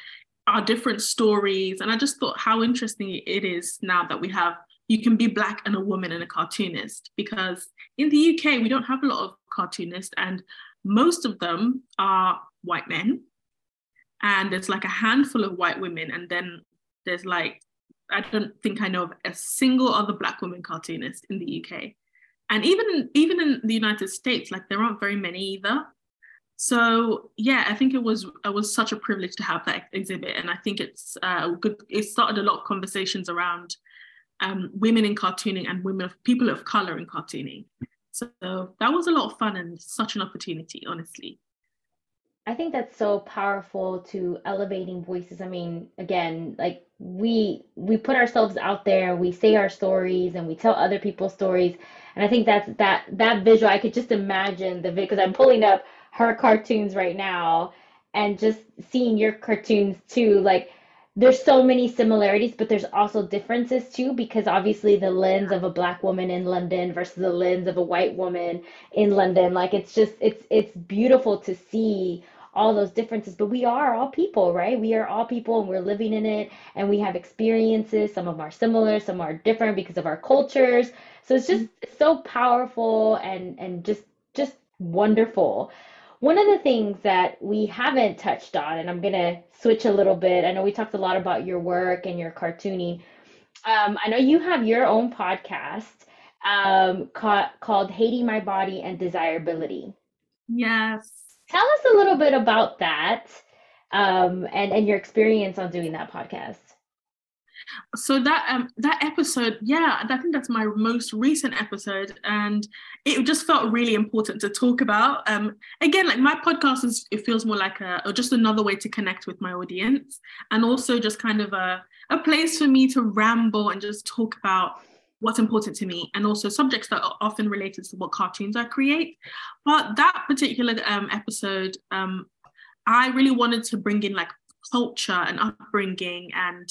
our different stories, and I just thought how interesting it is now that we have you can be black and a woman and a cartoonist. Because in the UK we don't have a lot of cartoonists and most of them are white men. And there's like a handful of white women and then there's like i don't think i know of a single other black woman cartoonist in the uk and even even in the united states like there aren't very many either. So yeah i think it was it was such a privilege to have that exhibit. And i think it's uh, good it started a lot of conversations around um, women in cartooning and women of people of color in cartooning. So that was a lot of fun and such an opportunity honestly. I think that's so powerful to elevating voices. I mean, again, like we we put ourselves out there, we say our stories and we tell other people's stories. And I think that's that that visual I could just imagine the because I'm pulling up her cartoons right now and just seeing your cartoons too like there's so many similarities, but there's also differences too, because obviously the lens of a black woman in London versus the lens of a white woman in London, like it's just it's it's beautiful to see all those differences but we are all people right? We are all people and we're living in it and we have experiences. Some of them are similar some are different because of our cultures. So it's just it's so powerful and and just just wonderful. One of the things that we haven't touched on and i'm to switch a little bit. I know we talked a lot about your work and your cartooning. Um, i know you have your own podcast um, ca- called hating my body and desirability. Yes Tell us a little bit about that um, and, and your experience on doing that podcast. So that um, that episode, yeah, I think that's my most recent episode, and it just felt really important to talk about. Um, again, like my podcast is, it feels more like a or just another way to connect with my audience, and also just kind of a a place for me to ramble and just talk about what's important to me and also subjects that are often related to what cartoons I create. But that particular um, episode, um, I really wanted to bring in like culture and upbringing and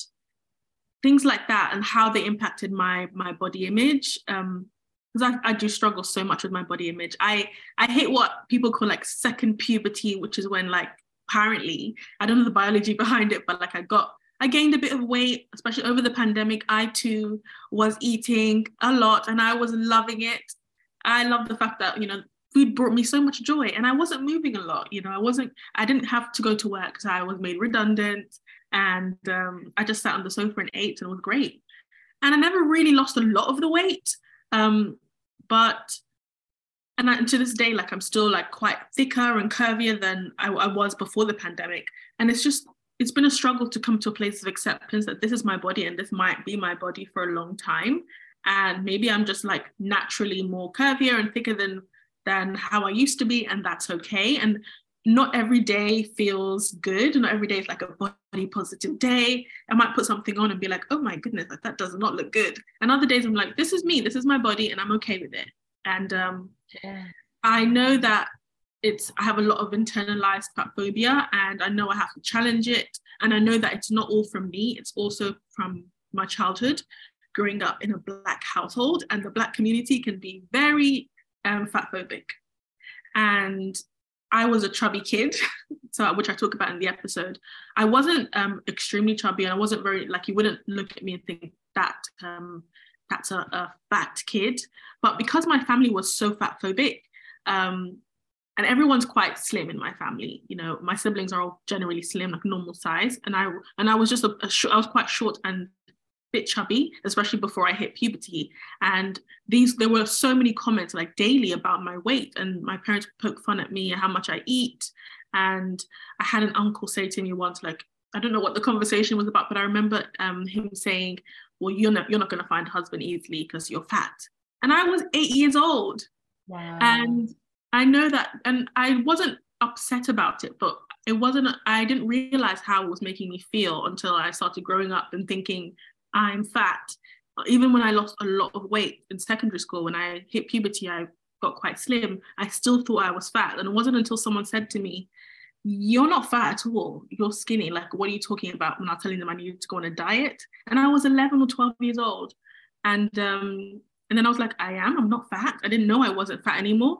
things like that and how they impacted my my body image. Um, because I, I do struggle so much with my body image. I I hate what people call like second puberty, which is when like apparently I don't know the biology behind it, but like I got I gained a bit of weight, especially over the pandemic. I too was eating a lot and I was loving it. I love the fact that, you know, food brought me so much joy and I wasn't moving a lot. You know, I wasn't, I didn't have to go to work because I was made redundant and um, I just sat on the sofa and ate and it was great. And I never really lost a lot of the weight. Um, but and I, to this day, like I'm still like quite thicker and curvier than I, I was before the pandemic. And it's just it's been a struggle to come to a place of acceptance that this is my body and this might be my body for a long time. And maybe I'm just like naturally more curvier and thicker than than how I used to be, and that's okay. And not every day feels good. Not every day is like a body positive day. I might put something on and be like, oh my goodness, like that does not look good. And other days I'm like, this is me, this is my body, and I'm okay with it. And um, yeah. I know that it's I have a lot of internalized fat phobia, and I know I have to challenge it. And I know that it's not all from me; it's also from my childhood, growing up in a black household, and the black community can be very um, fat phobic. And I was a chubby kid, so which I talk about in the episode. I wasn't um, extremely chubby, and I wasn't very like you wouldn't look at me and think that um, that's a, a, fat kid. But because my family was so fat phobic, um, and everyone's quite slim in my family, you know, my siblings are all generally slim, like normal size, and I and I was just a, a sh- I was quite short and bit chubby, especially before I hit puberty. And these there were so many comments like daily about my weight, and my parents poke fun at me and how much I eat. And I had an uncle say to me once, like, I don't know what the conversation was about, but I remember um, him saying, "Well, you're not you're not going to find a husband easily because you're fat." And I was eight years old, wow. and I know that, and I wasn't upset about it, but it wasn't. I didn't realize how it was making me feel until I started growing up and thinking, I'm fat. Even when I lost a lot of weight in secondary school, when I hit puberty, I got quite slim. I still thought I was fat. And it wasn't until someone said to me, You're not fat at all. You're skinny. Like, what are you talking about? When I was telling them I needed to go on a diet. And I was 11 or 12 years old. And um, and then I was like, I am. I'm not fat. I didn't know I wasn't fat anymore.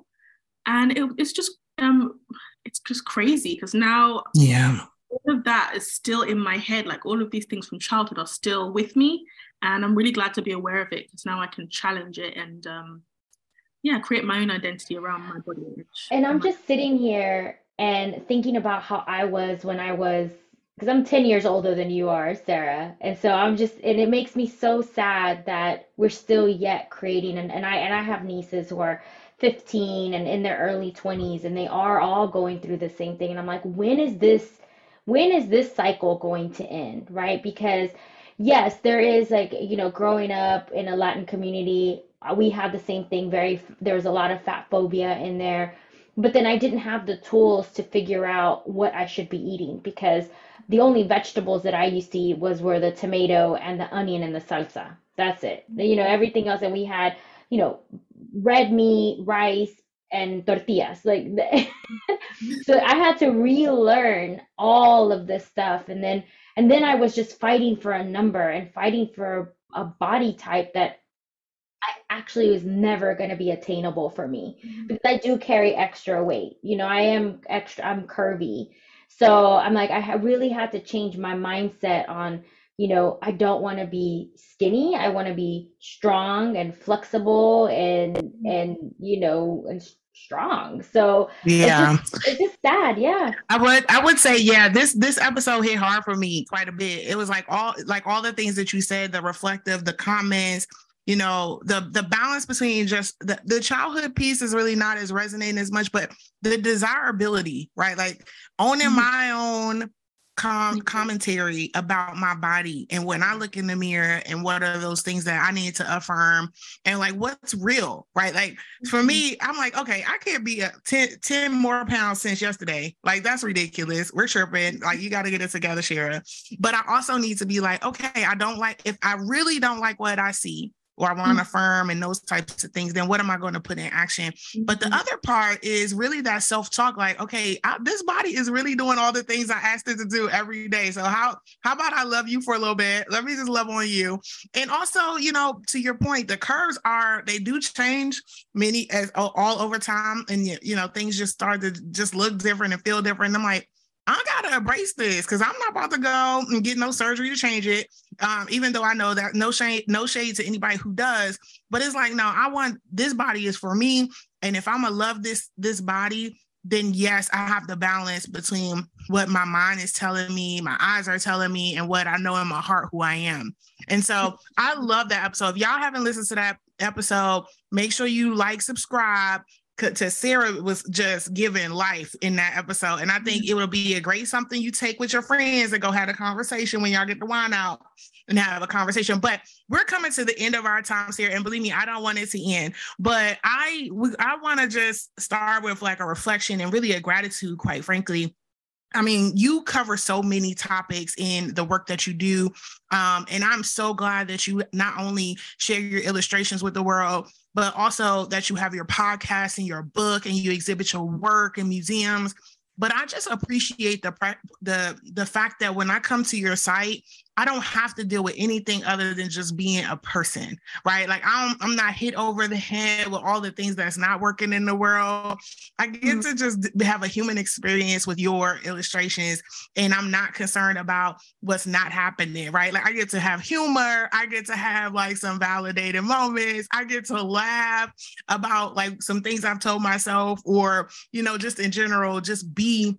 And it, it's just um, it's just crazy because now yeah all of that is still in my head. Like all of these things from childhood are still with me. And I'm really glad to be aware of it because now I can challenge it and um, yeah, create my own identity around my body image. And I'm just sitting here and thinking about how I was when I was because I'm 10 years older than you are, Sarah. And so I'm just and it makes me so sad that we're still yet creating and, and I and I have nieces who are 15 and in their early 20s and they are all going through the same thing and I'm like when is this when is this cycle going to end, right? Because yes, there is like, you know, growing up in a Latin community, uh, we have the same thing. Very, there's a lot of fat phobia in there. But then I didn't have the tools to figure out what I should be eating because the only vegetables that I used to eat was were the tomato and the onion and the salsa. That's it. You know, everything else. And we had, you know, red meat, rice, and tortillas like so i had to relearn all of this stuff and then and then i was just fighting for a number and fighting for a body type that I actually was never going to be attainable for me mm-hmm. because i do carry extra weight you know i am extra i'm curvy so i'm like i really had to change my mindset on you know, I don't want to be skinny. I want to be strong and flexible and mm-hmm. and you know and strong. So yeah, it's just, it's just sad. Yeah, I would I would say yeah. This this episode hit hard for me quite a bit. It was like all like all the things that you said, the reflective, the comments. You know, the the balance between just the, the childhood piece is really not as resonating as much, but the desirability, right? Like owning mm-hmm. my own com- mm-hmm. commentary about my body and when I look in the mirror and what are those things that I need to affirm and like what's real, right? Like for me, mm-hmm. I'm like, okay, I can't be a 10, 10 more pounds since yesterday. Like that's ridiculous. We're tripping. Like you got to get it together, Shara. But I also need to be like, okay, I don't like, if I really don't like what I see, or I want to mm-hmm. affirm and those types of things, then what am I going to put in action? But the mm-hmm. other part is really that self talk like, okay, I, this body is really doing all the things I asked it to do every day. So how how about I love you for a little bit? Let me just love on you. And also, you know, to your point, the curves are they do change many as all over time and you know, things just start to just look different and feel different. I'm like, I gotta embrace this because I'm not about to go and get no surgery to change it. Um, even though I know that no shade, no shade to anybody who does, but it's like, no, I want this body is for me. And if I'm gonna love this this body, then yes, I have the balance between what my mind is telling me, my eyes are telling me, and what I know in my heart who I am. And so I love that episode. If y'all haven't listened to that episode. Make sure you like, subscribe, to Sarah was just giving life in that episode. And I think mm-hmm. it will be a great something you take with your friends and go have a conversation when y'all get the wine out and have a conversation. But we're coming to the end of our times here. And believe me, I don't want it to end. But I I want to just start with like a reflection and really a gratitude, quite frankly. I mean, you cover so many topics in the work that you do. Um, and I'm so glad that you not only share your illustrations with the world, but also that you have your podcast and your book and you exhibit your work in museums. But I just appreciate the the the fact that when I come to your site, I don't have to deal with anything other than just being a person, right? Like I'm I'm not hit over the head with all the things that's not working in the world. I get mm-hmm. to just have a human experience with your illustrations and I'm not concerned about what's not happening, right? Like I get to have humor, I get to have like some validated moments, I get to laugh about like some things I've told myself or, you know, just in general just be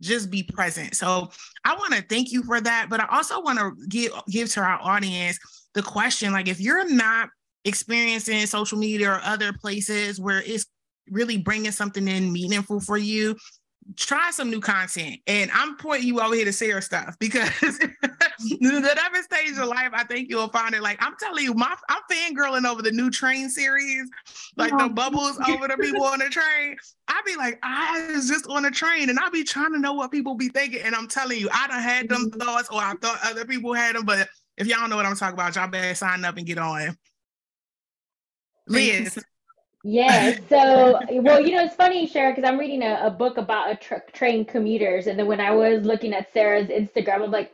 just be present. So I want to thank you for that, but I also want to give give to our audience the question like if you're not experiencing social media or other places where it's really bringing something in meaningful for you, try some new content. And I'm pointing you over here to share stuff because whatever stage of life, I think you'll find it. Like I'm telling you, my I'm fangirling over the new train series, like the bubbles over the people on the train. I be like, I was just on a train and I be trying to know what people be thinking. And I'm telling you, I don't had them mm-hmm. thoughts or I thought other people had them. But if y'all know what I'm talking about, y'all better sign up and get on. Liz, Yes. So, well, you know, it's funny, Sharon, because I'm reading a, a book about a tr- train commuters, and then when I was looking at Sarah's Instagram, I'm like,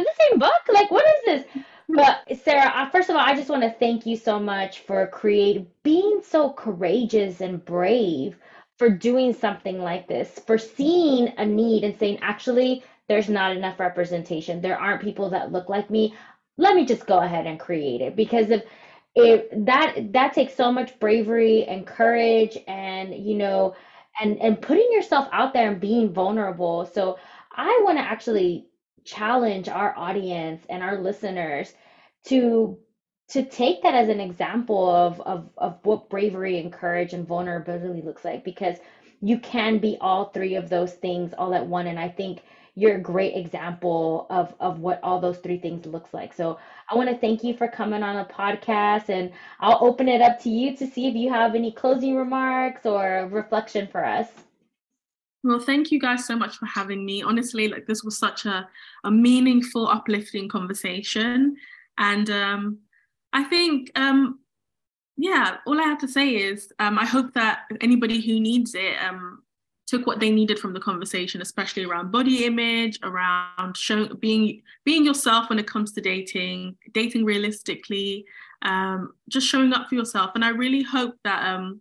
is the same book? Like, what is this? Hmm. But Sarah, first of all, I just want to thank you so much for creating, being so courageous and brave for doing something like this, for seeing a need and saying, actually, there's not enough representation. There aren't people that look like me. Let me just go ahead and create it because if it that that takes so much bravery and courage and you know and and putting yourself out there and being vulnerable so i want to actually challenge our audience and our listeners to to take that as an example of of of what bravery and courage and vulnerability looks like because you can be all three of those things all at one and i think you're a great example of of what all those three things looks like so I want to thank you for coming on the podcast and I'll open it up to you to see if you have any closing remarks or reflection for us. Well, thank you guys so much for having me. Honestly, like this was such a, a meaningful, uplifting conversation. And um, I think, um, yeah, all I have to say is um, I hope that anybody who needs it um, took what they needed from the conversation, especially around body image, around showing being being yourself when it comes to dating, dating realistically, um, just showing up for yourself. And I really hope that, um,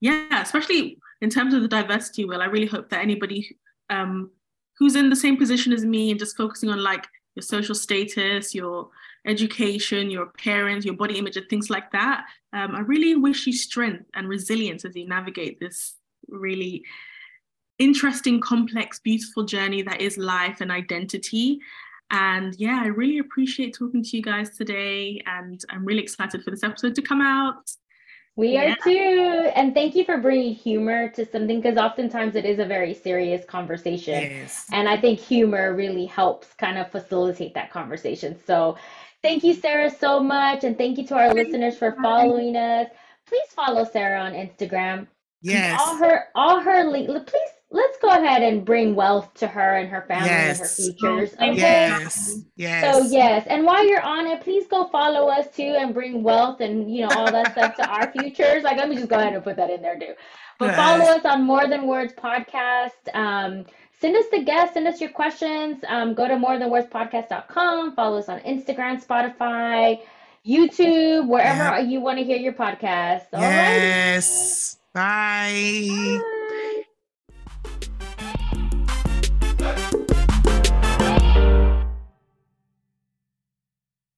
yeah, especially in terms of the diversity wheel, I really hope that anybody um, who's in the same position as me and just focusing on like your social status, your education, your parents, your body image, and things like that. Um, I really wish you strength and resilience as you navigate this really interesting, complex, beautiful journey that is life and identity. And yeah, I really appreciate talking to you guys today. And I'm really excited for this episode to come out. We yeah. are too. And thank you for bringing humor to something because oftentimes it is a very serious conversation. Yes. And I think humor really helps kind of facilitate that conversation. So thank you, Sarah, so much. And thank you to our listeners for following us. Please follow Sarah on Instagram. Yes. All her, all her, please let's go ahead and bring wealth to her and her family yes. and her futures. Okay? Yes. Yes. So yes, and while you're on it, please go follow us too and bring wealth and you know all that stuff to our futures. Like let me just go ahead and put that in there too. But yes. follow us on More Than Words podcast. Um, send us the guests, send us your questions. Um, go to morethanwordspodcast.com. Follow us on Instagram, Spotify, YouTube, wherever you want to hear your podcast. All yes. Right. Bye. Bye.